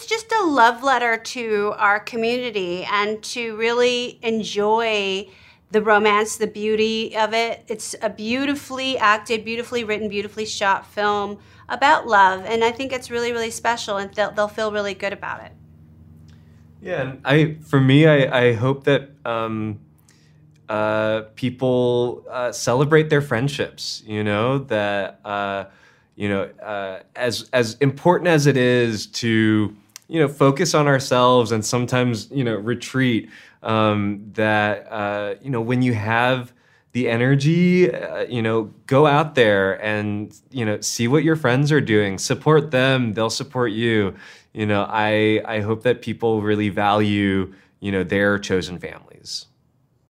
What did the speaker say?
it's just a love letter to our community and to really enjoy the romance, the beauty of it. It's a beautifully acted, beautifully written, beautifully shot film about love, and I think it's really, really special, and they'll, they'll feel really good about it. Yeah, and I for me, I, I hope that um, uh, people uh, celebrate their friendships. You know that uh, you know uh, as as important as it is to you know focus on ourselves and sometimes you know retreat. Um, that uh, you know when you have the energy uh, you know go out there and you know see what your friends are doing. Support them. They'll support you. You know i i hope that people really value you know their chosen families